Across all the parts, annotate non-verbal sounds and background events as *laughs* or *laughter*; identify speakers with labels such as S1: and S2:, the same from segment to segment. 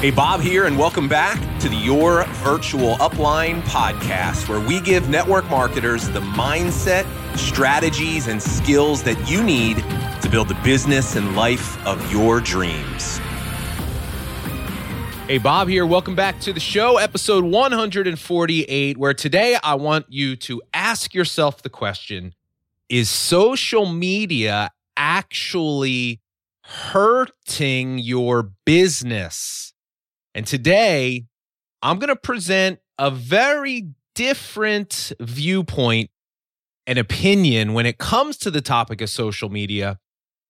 S1: Hey, Bob here, and welcome back to the Your Virtual Upline podcast, where we give network marketers the mindset, strategies, and skills that you need to build the business and life of your dreams. Hey, Bob here. Welcome back to the show, episode 148, where today I want you to ask yourself the question Is social media actually hurting your business? And today, I'm going to present a very different viewpoint and opinion when it comes to the topic of social media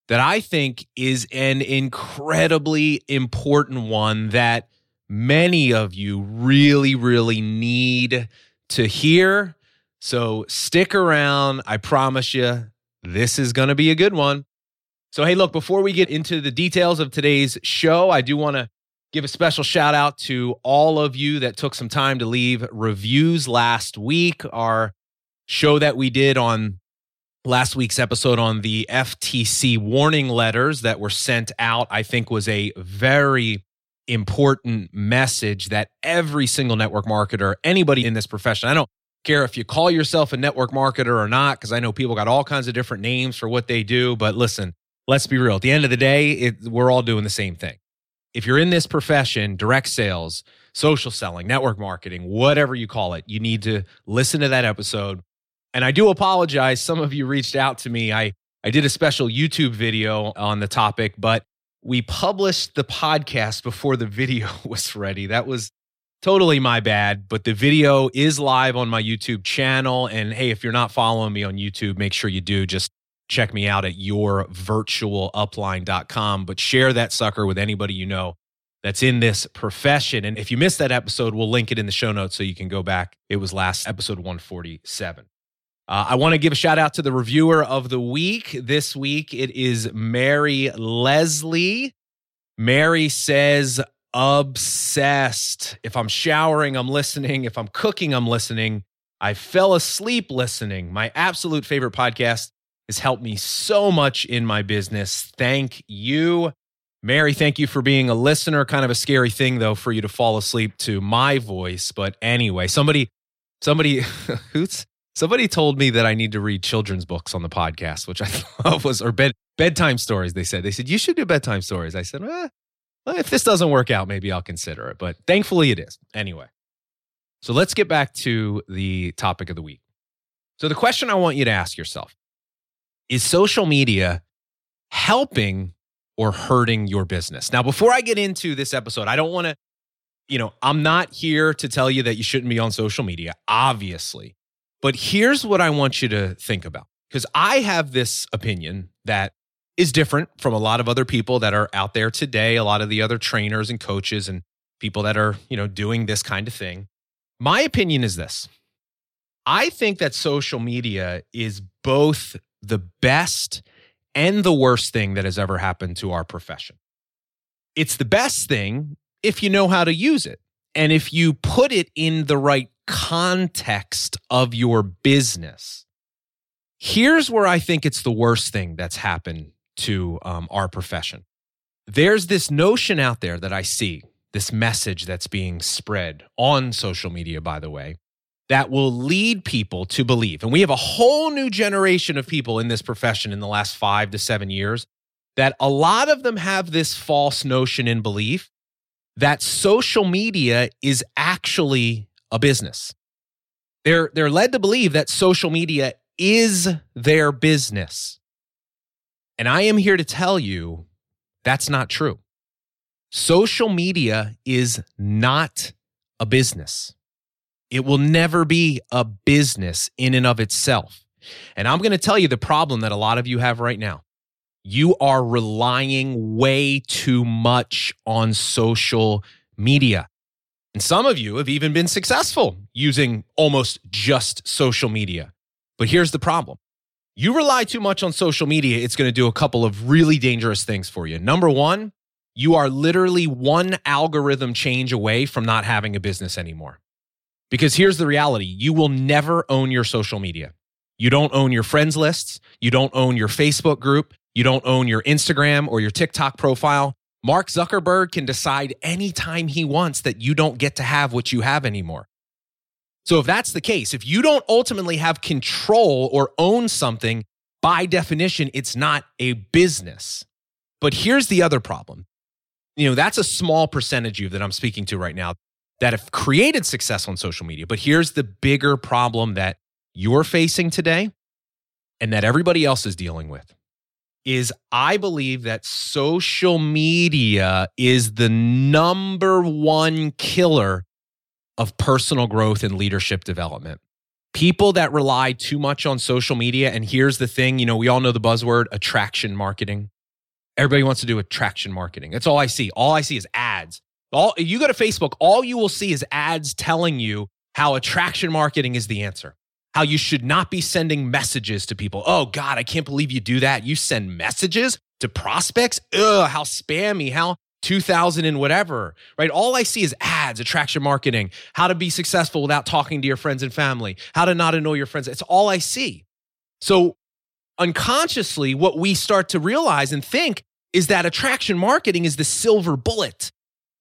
S1: that I think is an incredibly important one that many of you really, really need to hear. So stick around. I promise you, this is going to be a good one. So, hey, look, before we get into the details of today's show, I do want to give a special shout out to all of you that took some time to leave reviews last week. Our show that we did on last week's episode on the FTC warning letters that were sent out, I think was a very important message that every single network marketer, anybody in this profession, I don't care if you call yourself a network marketer or not, because I know people got all kinds of different names for what they do. But listen, let's be real. At the end of the day, it, we're all doing the same thing if you're in this profession, direct sales, social selling, network marketing, whatever you call it, you need to listen to that episode. And I do apologize. Some of you reached out to me. I, I did a special YouTube video on the topic, but we published the podcast before the *laughs* video was ready. That was totally my bad, but the video is live on my YouTube channel. And hey, if you're not following me on YouTube, make sure you do. Just check me out at yourvirtualupline.com. But share that sucker with anybody you know that's in this profession. And if you missed that episode, we'll link it in the show notes so you can go back. It was last episode 147. Uh, I want to give a shout out to the reviewer of the week. This week it is Mary Leslie. Mary says, obsessed. If I'm showering, I'm listening. If I'm cooking, I'm listening. I fell asleep listening. My absolute favorite podcast has helped me so much in my business. Thank you. Mary, thank you for being a listener. Kind of a scary thing though for you to fall asleep to my voice, but anyway, somebody somebody *laughs* who's somebody told me that I need to read children's books on the podcast, which I *laughs* thought was or bed bedtime stories. They said they said you should do bedtime stories. I said, eh, well, if this doesn't work out, maybe I'll consider it. But thankfully, it is anyway. So let's get back to the topic of the week. So the question I want you to ask yourself is social media helping or hurting your business? Now, before I get into this episode, I don't want to, you know, I'm not here to tell you that you shouldn't be on social media, obviously. But here's what I want you to think about because I have this opinion that is different from a lot of other people that are out there today, a lot of the other trainers and coaches and people that are, you know, doing this kind of thing. My opinion is this. I think that social media is both the best and the worst thing that has ever happened to our profession. It's the best thing if you know how to use it and if you put it in the right context of your business. Here's where I think it's the worst thing that's happened to um, our profession. There's this notion out there that I see, this message that's being spread on social media, by the way, that will lead people to believe. And we have a whole new generation of people in this profession in the last five to seven years that a lot of them have this false notion and belief that social media is actually a business. They're, they're led to believe that social media is their business. And I am here to tell you that's not true. Social media is not a business. It will never be a business in and of itself. And I'm going to tell you the problem that a lot of you have right now. You are relying way too much on social media. And some of you have even been successful using almost just social media. But here's the problem you rely too much on social media, it's going to do a couple of really dangerous things for you. Number one, you are literally one algorithm change away from not having a business anymore. Because here's the reality you will never own your social media. You don't own your friends lists. You don't own your Facebook group. You don't own your Instagram or your TikTok profile. Mark Zuckerberg can decide anytime he wants that you don't get to have what you have anymore. So, if that's the case, if you don't ultimately have control or own something, by definition, it's not a business. But here's the other problem. You know, that's a small percentage of you that I'm speaking to right now that have created success on social media. But here's the bigger problem that you're facing today and that everybody else is dealing with is I believe that social media is the number one killer of personal growth and leadership development. People that rely too much on social media, and here's the thing you know, we all know the buzzword attraction marketing. Everybody wants to do attraction marketing. That's all I see. All I see is ads. All you go to Facebook, all you will see is ads telling you how attraction marketing is the answer. How you should not be sending messages to people. Oh God, I can't believe you do that. You send messages to prospects. Ugh, how spammy, how 2000 and whatever, right? All I see is ads, attraction marketing, how to be successful without talking to your friends and family, how to not annoy your friends. It's all I see. So unconsciously, what we start to realize and think is that attraction marketing is the silver bullet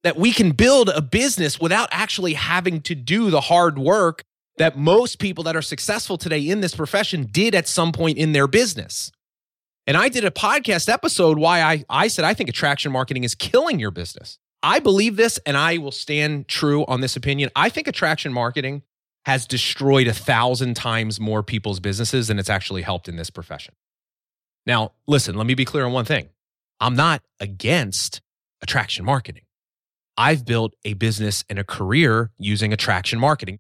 S1: that we can build a business without actually having to do the hard work that most people that are successful today in this profession did at some point in their business. And I did a podcast episode why I, I said I think attraction marketing is killing your business. I believe this and I will stand true on this opinion. I think attraction marketing has destroyed a thousand times more people's businesses than it's actually helped in this profession. Now, listen, let me be clear on one thing. I'm not against attraction marketing. I've built a business and a career using attraction marketing.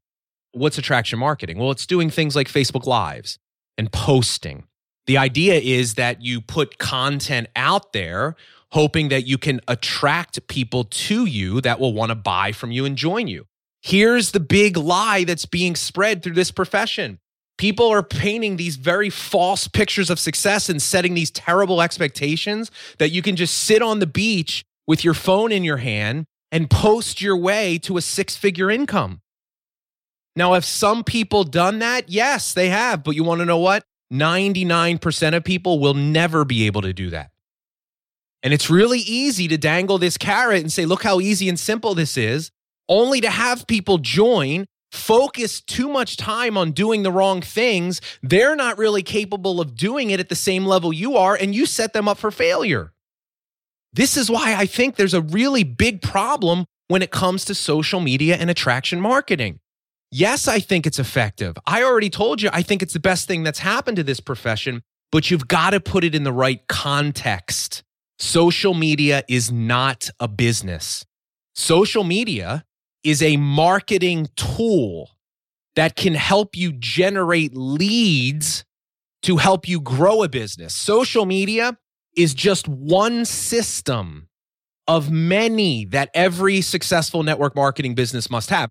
S1: What's attraction marketing? Well, it's doing things like Facebook Lives and posting. The idea is that you put content out there hoping that you can attract people to you that will want to buy from you and join you. Here's the big lie that's being spread through this profession people are painting these very false pictures of success and setting these terrible expectations that you can just sit on the beach with your phone in your hand and post your way to a six figure income. Now, have some people done that? Yes, they have. But you want to know what? 99% of people will never be able to do that. And it's really easy to dangle this carrot and say, look how easy and simple this is, only to have people join focus too much time on doing the wrong things, they're not really capable of doing it at the same level you are, and you set them up for failure. This is why I think there's a really big problem when it comes to social media and attraction marketing. Yes, I think it's effective. I already told you, I think it's the best thing that's happened to this profession, but you've got to put it in the right context. Social media is not a business. Social media is a marketing tool that can help you generate leads to help you grow a business. Social media is just one system of many that every successful network marketing business must have.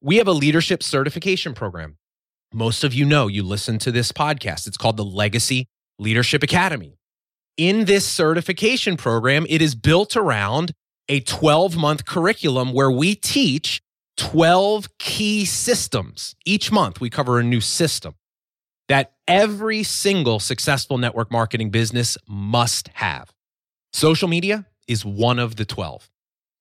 S1: We have a leadership certification program. Most of you know, you listen to this podcast. It's called the Legacy Leadership Academy. In this certification program, it is built around a 12 month curriculum where we teach 12 key systems. Each month, we cover a new system that every single successful network marketing business must have. Social media is one of the 12.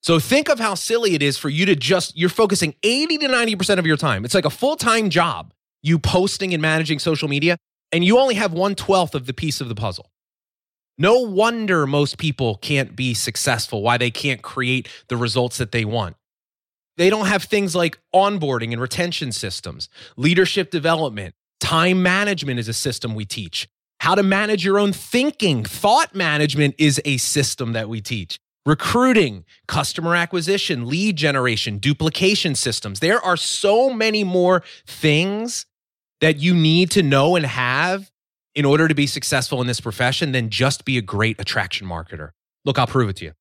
S1: So think of how silly it is for you to just, you're focusing 80 to 90% of your time. It's like a full time job, you posting and managing social media, and you only have one twelfth of the piece of the puzzle. No wonder most people can't be successful, why they can't create the results that they want. They don't have things like onboarding and retention systems, leadership development, time management is a system we teach. How to manage your own thinking, thought management is a system that we teach. Recruiting, customer acquisition, lead generation, duplication systems. There are so many more things that you need to know and have in order to be successful in this profession than just be a great attraction marketer. Look, I'll prove it to you.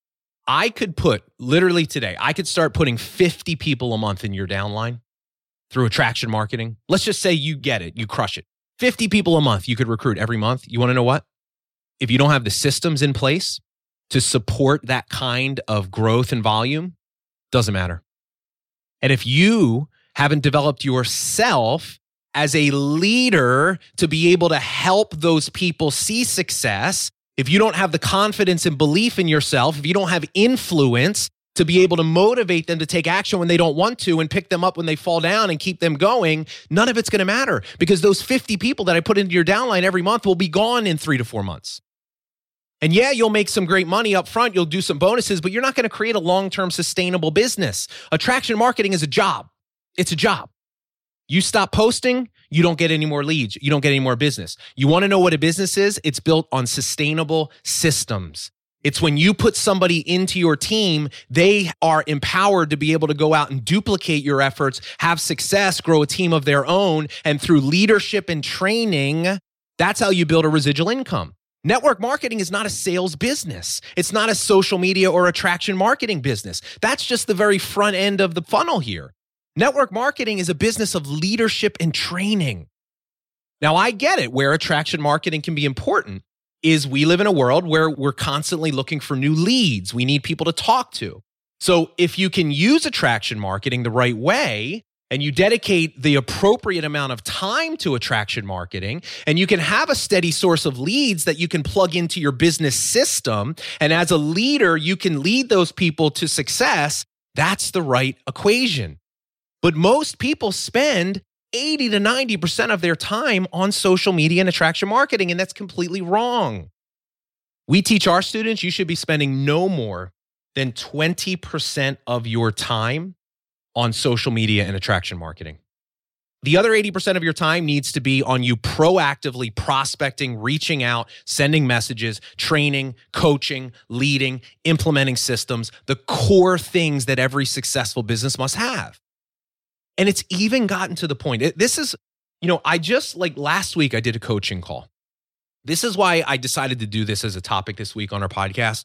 S1: I could put literally today, I could start putting 50 people a month in your downline through attraction marketing. Let's just say you get it, you crush it. 50 people a month you could recruit every month. You want to know what? If you don't have the systems in place to support that kind of growth and volume, doesn't matter. And if you haven't developed yourself as a leader to be able to help those people see success If you don't have the confidence and belief in yourself, if you don't have influence to be able to motivate them to take action when they don't want to and pick them up when they fall down and keep them going, none of it's going to matter because those 50 people that I put into your downline every month will be gone in three to four months. And yeah, you'll make some great money up front. You'll do some bonuses, but you're not going to create a long term sustainable business. Attraction marketing is a job. It's a job. You stop posting, you don't get any more leads. You don't get any more business. You want to know what a business is? It's built on sustainable systems. It's when you put somebody into your team, they are empowered to be able to go out and duplicate your efforts, have success, grow a team of their own. And through leadership and training, that's how you build a residual income. Network marketing is not a sales business. It's not a social media or attraction marketing business. That's just the very front end of the funnel here. Network marketing is a business of leadership and training. Now, I get it where attraction marketing can be important is we live in a world where we're constantly looking for new leads. We need people to talk to. So if you can use attraction marketing the right way, and you dedicate the appropriate amount of time to attraction marketing, and you can have a steady source of leads that you can plug into your business system. And as a leader, you can lead those people to success. That's the right equation. But most people spend 80 to 90% of their time on social media and attraction marketing, and that's completely wrong. We teach our students you should be spending no more than 20% of your time on social media and attraction marketing. The other 80% of your time needs to be on you proactively prospecting, reaching out, sending messages, training, coaching, leading, implementing systems, the core things that every successful business must have. And it's even gotten to the point. It, this is, you know, I just like last week I did a coaching call. This is why I decided to do this as a topic this week on our podcast.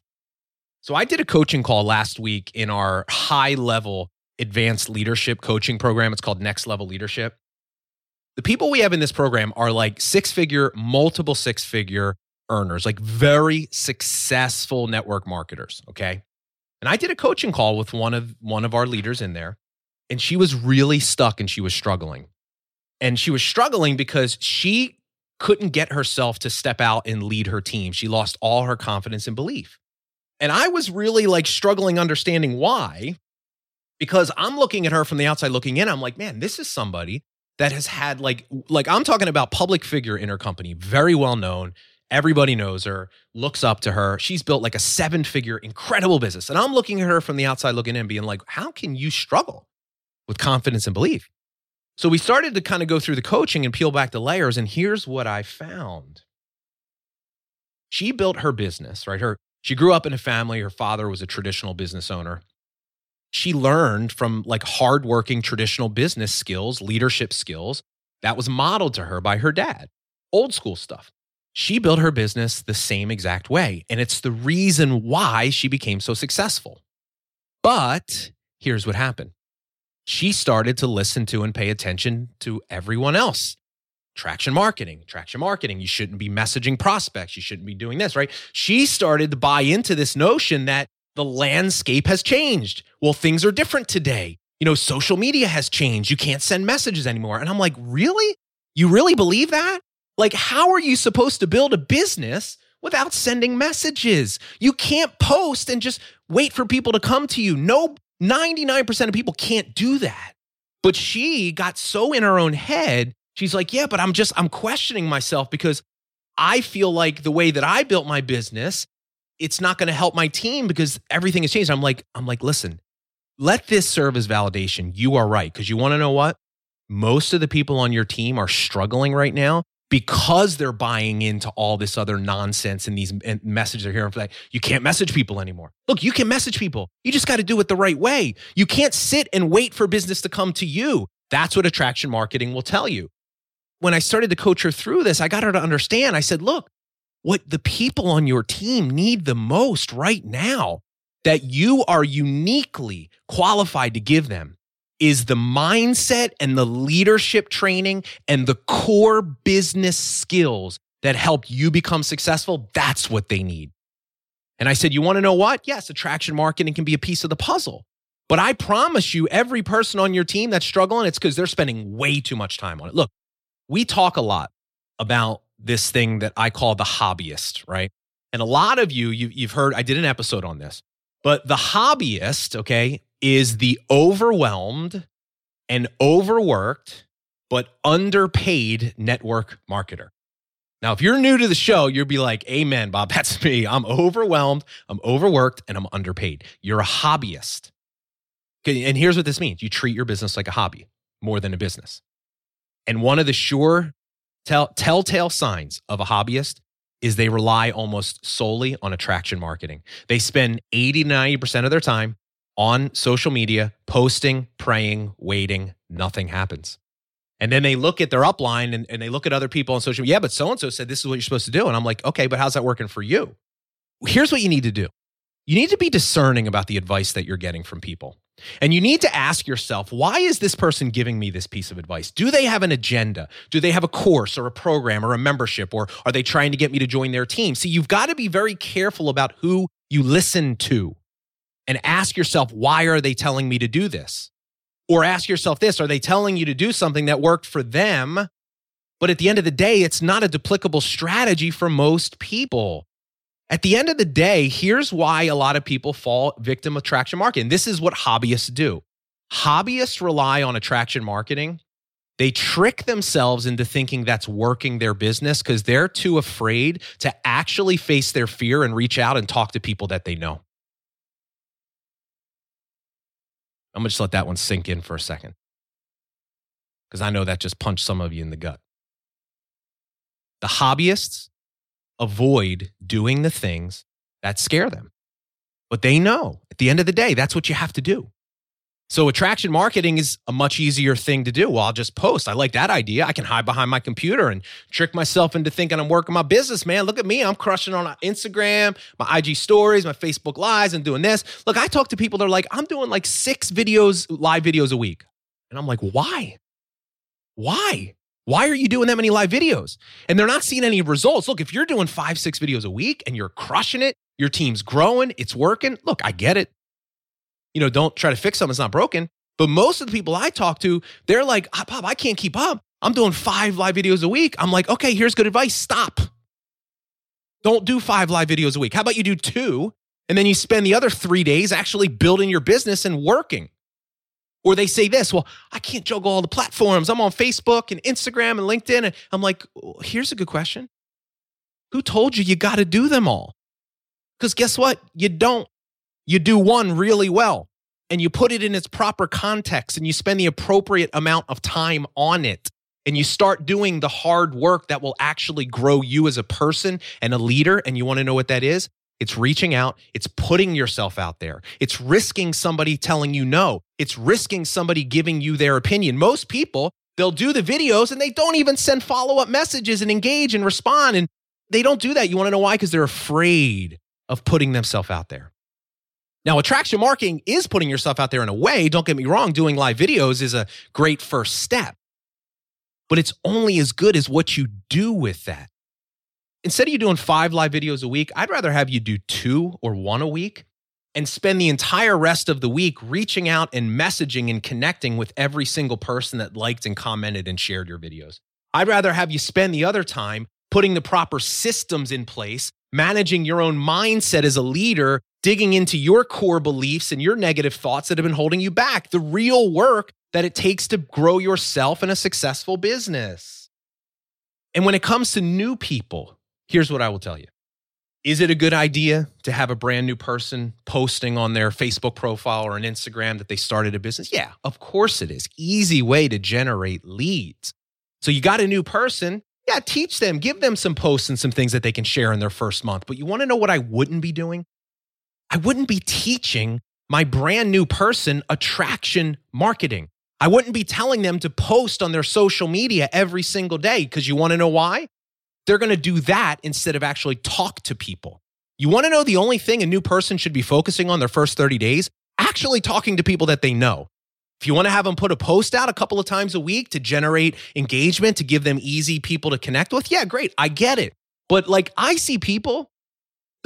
S1: So I did a coaching call last week in our high level advanced leadership coaching program. It's called Next Level Leadership. The people we have in this program are like six figure, multiple six figure earners, like very successful network marketers. Okay. And I did a coaching call with one of one of our leaders in there and she was really stuck and she was struggling. And she was struggling because she couldn't get herself to step out and lead her team. She lost all her confidence and belief. And I was really like struggling understanding why because I'm looking at her from the outside looking in. I'm like, man, this is somebody that has had like like I'm talking about public figure in her company, very well known. Everybody knows her, looks up to her. She's built like a seven figure incredible business. And I'm looking at her from the outside looking in being like, how can you struggle? With confidence and belief. So we started to kind of go through the coaching and peel back the layers. And here's what I found. She built her business, right? Her she grew up in a family, her father was a traditional business owner. She learned from like hardworking traditional business skills, leadership skills that was modeled to her by her dad, old school stuff. She built her business the same exact way. And it's the reason why she became so successful. But here's what happened she started to listen to and pay attention to everyone else. Traction marketing, traction marketing. You shouldn't be messaging prospects. You shouldn't be doing this, right? She started to buy into this notion that the landscape has changed. Well, things are different today. You know, social media has changed. You can't send messages anymore. And I'm like, really? You really believe that? Like, how are you supposed to build a business without sending messages? You can't post and just wait for people to come to you. No 99% of people can't do that. But she got so in her own head, she's like, yeah, but I'm just, I'm questioning myself because I feel like the way that I built my business, it's not going to help my team because everything has changed. I'm like, I'm like, listen, let this serve as validation. You are right. Because you want to know what? Most of the people on your team are struggling right now because they're buying into all this other nonsense and these messages they're hearing. Like, you can't message people anymore. Look, you can message people. You just got to do it the right way. You can't sit and wait for business to come to you. That's what attraction marketing will tell you. When I started to coach her through this, I got her to understand. I said, look, what the people on your team need the most right now that you are uniquely qualified to give them is the mindset and the leadership training and the core business skills that help you become successful. That's what they need. And I said, You want to know what? Yes, attraction marketing can be a piece of the puzzle. But I promise you, every person on your team that's struggling, it's because they're spending way too much time on it. Look, we talk a lot about this thing that I call the hobbyist, right? And a lot of you, you you've heard, I did an episode on this, but the hobbyist, okay, is the overwhelmed and overworked, but underpaid network marketer. Now, if you're new to the show, you'll be like, Amen, Bob, *laughs* that's me. I'm overwhelmed, I'm overworked, and I'm underpaid. You're a hobbyist. Okay, and here's what this means you treat your business like a hobby more than a business. And one of the sure tell, telltale signs of a hobbyist is they rely almost solely on attraction marketing. They spend 80 90% of their time on social media, posting, praying, waiting. Nothing happens. And then they look at their upline and, and they look at other people on social media. Yeah, but so and so said this is what you're supposed to do. And I'm like, okay, but how's that working for you? Here's what you need to do you need to be discerning about the advice that you're getting from people. And you need to ask yourself, why is this person giving me this piece of advice? Do they have an agenda? Do they have a course or a program or a membership? Or are they trying to get me to join their team? See, you've got to be very careful about who you listen to and ask yourself, why are they telling me to do this? Or ask yourself this are they telling you to do something that worked for them? But at the end of the day, it's not a duplicable strategy for most people. At the end of the day, here's why a lot of people fall victim of attraction marketing. This is what hobbyists do. Hobbyists rely on attraction marketing. They trick themselves into thinking that's working their business because they're too afraid to actually face their fear and reach out and talk to people that they know. I'm going to just let that one sink in for a second because I know that just punched some of you in the gut. The hobbyists avoid doing the things that scare them, but they know at the end of the day, that's what you have to do. So attraction marketing is a much easier thing to do. Well, I'll just post. I like that idea. I can hide behind my computer and trick myself into thinking I'm working my business, man. Look at me. I'm crushing on Instagram, my IG stories, my Facebook lives, and doing this. Look, I talk to people that are like, I'm doing like six videos, live videos a week. And I'm like, why? Why? Why are you doing that many live videos? And they're not seeing any results. Look, if you're doing five, six videos a week and you're crushing it, your team's growing, it's working. Look, I get it you know, don't try to fix something that's not broken. But most of the people I talk to, they're like, ah, Bob, I can't keep up. I'm doing five live videos a week. I'm like, okay, here's good advice. Stop. Don't do five live videos a week. How about you do two? And then you spend the other three days actually building your business and working. Or they say this, well, I can't juggle all the platforms. I'm on Facebook and Instagram and LinkedIn. And I'm like, here's a good question. Who told you you got to do them all? Because guess what? You don't you do one really well and you put it in its proper context and you spend the appropriate amount of time on it and you start doing the hard work that will actually grow you as a person and a leader and you want to know what that is it's reaching out. It's putting yourself out there. It's risking somebody telling you no. It's risking somebody giving you their opinion. Most people, they'll do the videos and they don't even send follow up messages and engage and respond. And they don't do that. You want to know why? Because they're afraid of putting themselves out there. Now, attraction marketing is putting yourself out there in a way. Don't get me wrong, doing live videos is a great first step, but it's only as good as what you do with that. Instead of you doing five live videos a week, I'd rather have you do two or one a week and spend the entire rest of the week reaching out and messaging and connecting with every single person that liked and commented and shared your videos. I'd rather have you spend the other time putting the proper systems in place, managing your own mindset as a leader digging into your core beliefs and your negative thoughts that have been holding you back, the real work that it takes to grow yourself in a successful business. And when it comes to new people, here's what I will tell you. Is it a good idea to have a brand new person posting on their Facebook profile or an Instagram that they started a business? Yeah, of course it is. Easy way to generate leads. So you got a new person. Yeah, teach them, give them some posts and some things that they can share in their first month. But you want to know what I wouldn't be doing? I wouldn't be teaching my brand new person attraction marketing. I wouldn't be telling them to post on their social media every single day because you want to know why? They're going to do that instead of actually talk to people. You want to know the only thing a new person should be focusing on their first 30 days? Actually talking to people that they know. If you want to have them put a post out a couple of times a week to generate engagement, to give them easy people to connect with, yeah, great. I get it. But like I see people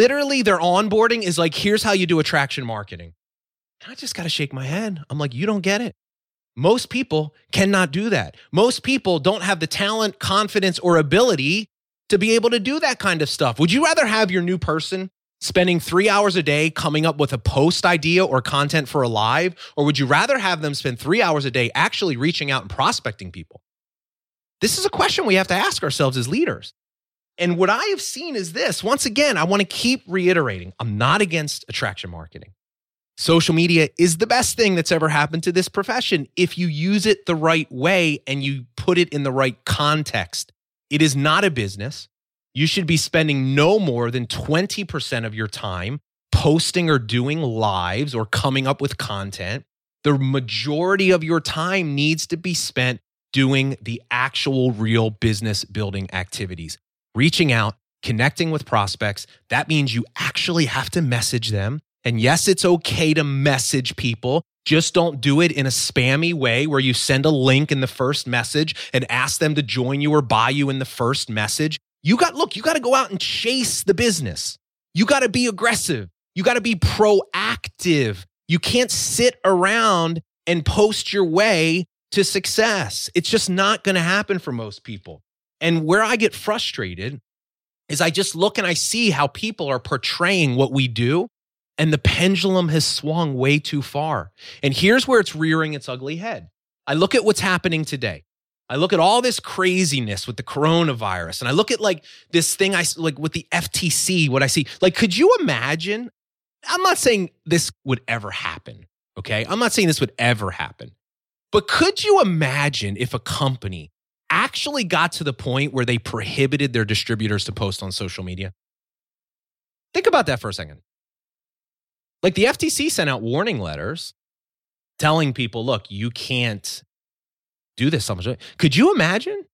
S1: Literally, their onboarding is like, here's how you do attraction marketing. And I just got to shake my head. I'm like, you don't get it. Most people cannot do that. Most people don't have the talent, confidence, or ability to be able to do that kind of stuff. Would you rather have your new person spending three hours a day coming up with a post idea or content for a live? Or would you rather have them spend three hours a day actually reaching out and prospecting people? This is a question we have to ask ourselves as leaders. And what I have seen is this once again, I want to keep reiterating I'm not against attraction marketing. Social media is the best thing that's ever happened to this profession if you use it the right way and you put it in the right context. It is not a business. You should be spending no more than 20% of your time posting or doing lives or coming up with content. The majority of your time needs to be spent doing the actual real business building activities, reaching out, connecting with prospects. That means you actually have to message them and yes, it's okay to message people. Just don't do it in a spammy way where you send a link in the first message and ask them to join you or buy you in the first message. You got, look, you got to go out and chase the business. You got to be aggressive. You got to be proactive. You can't sit around and post your way to success. It's just not going to happen for most people. And where I get frustrated is I just look and I see how people are portraying what we do and the pendulum has swung way too far. And here's where it's rearing its ugly head. I look at what's happening today. I look at all this craziness with the coronavirus and I look at like this thing I like with the FTC, what I see. Like, could you imagine? I'm not saying this would ever happen. Okay. I'm not saying this would ever happen. But could you imagine if a company actually got to the point where they prohibited their distributors to post on social media? Think about that for a second. Like the FTC sent out warning letters telling people, look, you can't do this. Could you imagine?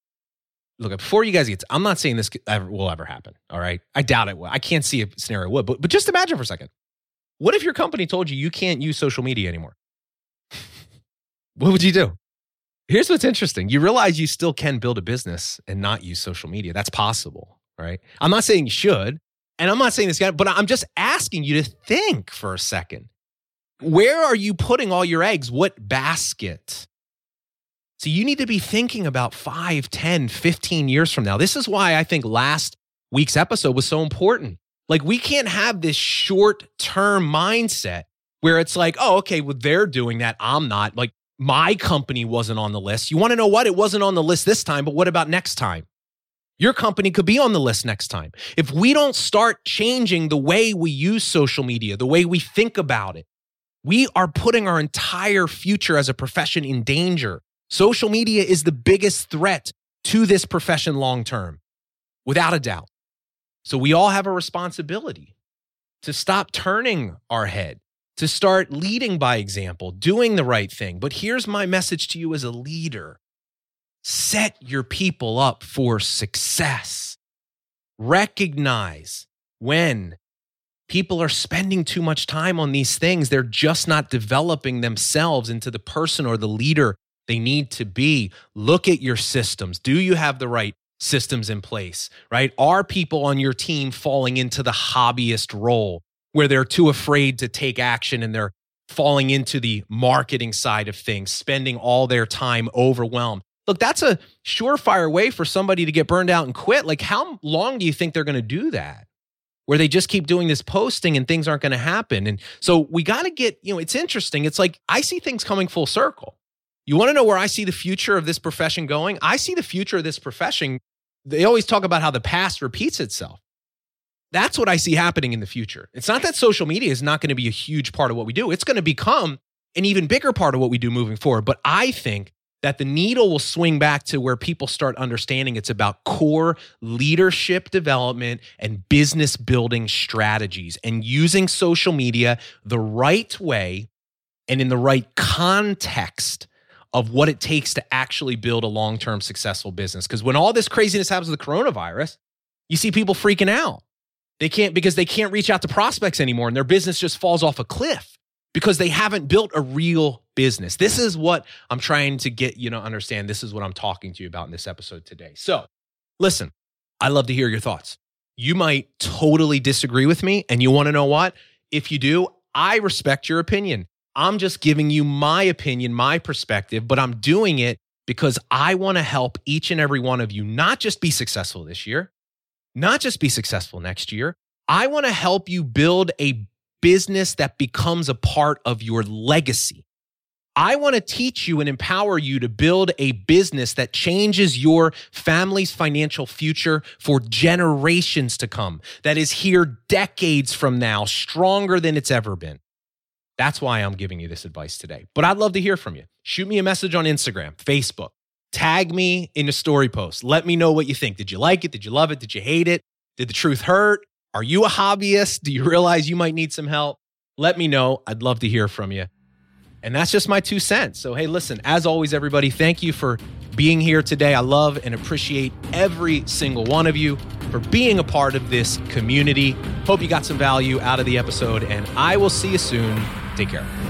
S1: Look, before you guys get, to, I'm not saying this ever, will ever happen. All right. I doubt it will. I can't see a scenario would, but, but just imagine for a second. What if your company told you you can't use social media anymore? *laughs* what would you do? Here's what's interesting. You realize you still can build a business and not use social media. That's possible, right? I'm not saying you should. And I'm not saying this guy, but I'm just asking you to think for a second. Where are you putting all your eggs? What basket? So you need to be thinking about 5, 10, 15 years from now. This is why I think last week's episode was so important. Like, we can't have this short term mindset where it's like, oh, okay, well, they're doing that. I'm not. Like, my company wasn't on the list. You want to know what? It wasn't on the list this time, but what about next time? Your company could be on the list next time. If we don't start changing the way we use social media, the way we think about it, we are putting our entire future as a profession in danger. Social media is the biggest threat to this profession long term, without a doubt. So we all have a responsibility to stop turning our head, to start leading by example, doing the right thing. But here's my message to you as a leader set your people up for success. Recognize when people are spending too much time on these things, they're just not developing themselves into the person or the leader they need to be. Look at your systems. Do you have the right systems in place, right? Are people on your team falling into the hobbyist role where they're too afraid to take action and they're falling into the marketing side of things, spending all their time overwhelmed? Look, that's a surefire way for somebody to get burned out and quit. Like, how long do you think they're going to do that? Where they just keep doing this posting and things aren't going to happen. And so we got to get, you know, it's interesting. It's like I see things coming full circle. You want to know where I see the future of this profession going? I see the future of this profession. They always talk about how the past repeats itself. That's what I see happening in the future. It's not that social media is not going to be a huge part of what we do, it's going to become an even bigger part of what we do moving forward. But I think that the needle will swing back to where people start understanding it's about core leadership development and business building strategies and using social media the right way and in the right context of what it takes to actually build a long term successful business. Because when all this craziness happens with the coronavirus, you see people freaking out. They can't because they can't reach out to prospects anymore and their business just falls off a cliff because they haven't built a real business. This is what I'm trying to get you to understand. This is what I'm talking to you about in this episode today. So, listen, I love to hear your thoughts. You might totally disagree with me, and you want to know what? If you do, I respect your opinion. I'm just giving you my opinion, my perspective, but I'm doing it because I want to help each and every one of you not just be successful this year, not just be successful next year. I want to help you build a business that becomes a part of your legacy. I want to teach you and empower you to build a business that changes your family's financial future for generations to come, that is here decades from now, stronger than it's ever been. That's why I'm giving you this advice today. But I'd love to hear from you. Shoot me a message on Instagram, Facebook, tag me in a story post. Let me know what you think. Did you like it? Did you love it? Did you hate it? Did the truth hurt? Are you a hobbyist? Do you realize you might need some help? Let me know. I'd love to hear from you. And that's just my two cents. So, hey, listen, as always, everybody, thank you for being here today. I love and appreciate every single one of you for being a part of this community. Hope you got some value out of the episode, and I will see you soon. Take care.